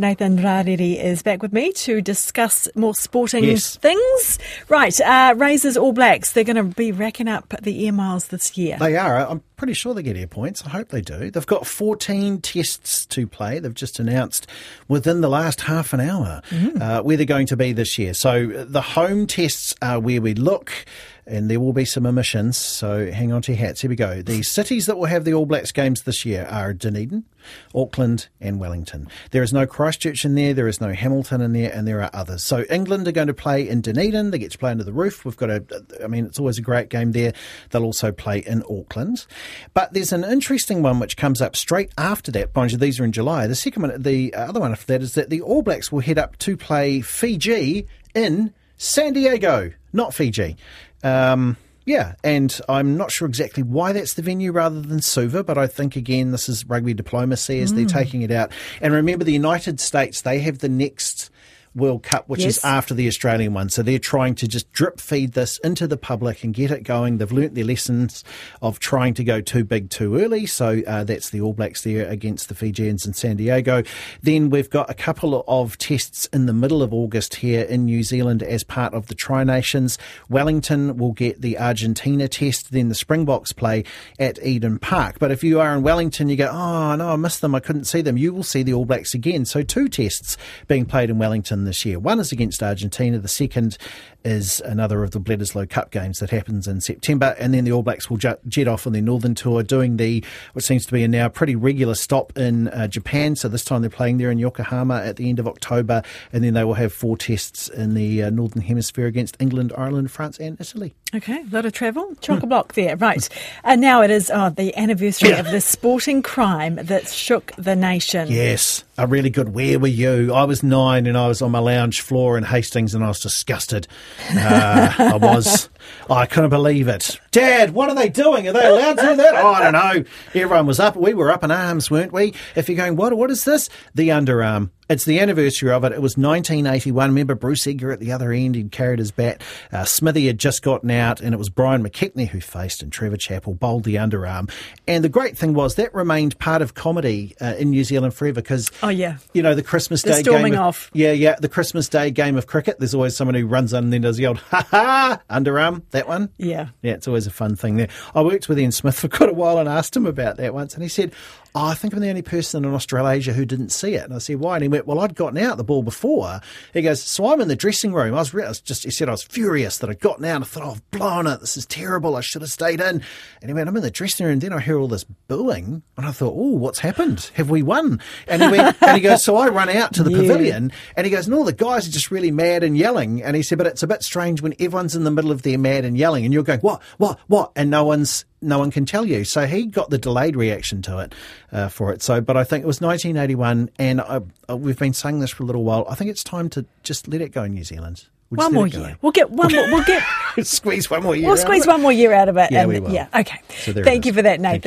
Nathan Rarere is back with me to discuss more sporting Yes. things. Right, uh, Razors All Blacks, they're going to be racking up the air miles this year. They are. I'm pretty sure they get air points. I hope they do. They've got 14 tests to play. They've just announced within the last half an hour uh, where they're going to be this year. So uh, the home tests are where we look. And there will be some omissions, so hang on to your hats. Here we go. The cities that will have the All Blacks games this year are Dunedin, Auckland, and Wellington. There is no Christchurch in there, there is no Hamilton in there, and there are others. So England are going to play in Dunedin. They get to play under the roof. We've got a, I mean, it's always a great game there. They'll also play in Auckland. But there's an interesting one which comes up straight after that. Mind you, these are in July. The second one, the other one after that is that the All Blacks will head up to play Fiji in San Diego, not Fiji. Um, yeah, and I'm not sure exactly why that's the venue rather than Suva, but I think again this is rugby diplomacy as they're taking it out. And remember, the United States they have the next World Cup, which Yes. is after the Australian one, so they're trying to just drip feed this into the public and get it going. They've learnt their lessons of trying to go too big too early, so uh, that's the All Blacks there against the Fijians in San Diego. Then we've got a couple of tests in the middle of August here in New Zealand as part of the Tri Nations. Wellington will get the Argentina test, then the Springboks play at Eden Park. But if you are in Wellington, you go, oh no, I missed them, I couldn't see them. You will see the All Blacks again. So two tests being played in Wellington this year. One is against Argentina, the second is another of the Bledisloe Cup games that happens in September, and then the All Blacks will jet, off on their northern tour, doing the what seems to be a now pretty regular stop in uh, Japan. So this time they're playing there in Yokohama at the end of October, and then they will have four tests in the uh, northern hemisphere against England, Ireland, France, and Italy. Okay, a lot of travel. Chock a block there, right. And now it is oh, the anniversary of the sporting crime that shook the nation. Yes, a really good. Where were you? I was nine and I was on my lounge floor in Hastings and I was disgusted. Uh, I was. I couldn't believe it. Dad, what are they doing? Are they allowed to do that? Oh, I don't know. Everyone was up. We were up in arms, weren't we? If you're going, what? What is this? The underarm. It's the anniversary of it. It was 1981. Remember Bruce Edgar at the other end? He'd carried his bat. Uh, Smithy had just gotten out, and it was Brian McKechnie who faced, and Trevor Chappell bowled the underarm. And the great thing was that remained part of comedy uh, in New Zealand forever because, Oh, yeah. you know, the Christmas The Day storming game of, off. Yeah, yeah, the Christmas Day game of cricket. There's always someone who runs on and then does the old ha ha underarm. That one. Yeah. Yeah, it's always a fun thing there. I worked with Ian Smith for quite a while and asked him about that once, and he said, oh, I think I'm the only person in Australasia who didn't see it. And I said, Why? And he went, Well, I'd gotten out the ball before. He goes, So I'm in the dressing room. I was, re- I was just, he said, I was furious that I'd gotten out. I thought, oh, I've blown it. This is terrible. I should have stayed in. And he went, I'm in the dressing room. And then I hear all this booing. And I thought, Oh, what's happened? Have we won? And he went, and he goes, So I run out to the Yeah. pavilion and he goes, all the guys are just really mad and yelling. And he said, but it's a bit strange when everyone's in the middle of their mad and yelling and you're going, what, what, what? And no one's, no one can tell you. So he got the delayed reaction to it uh, for it. So, but I think it was 1981 and I, uh, we've been saying this for a little while. I think it's time to just let it go in New Zealand. We'll One more year. We'll get one more. We'll get. squeeze one more year. We'll out of squeeze one more year out of it. Yeah, and, we will. Yeah. Okay. So there Thank you for that, Nathan.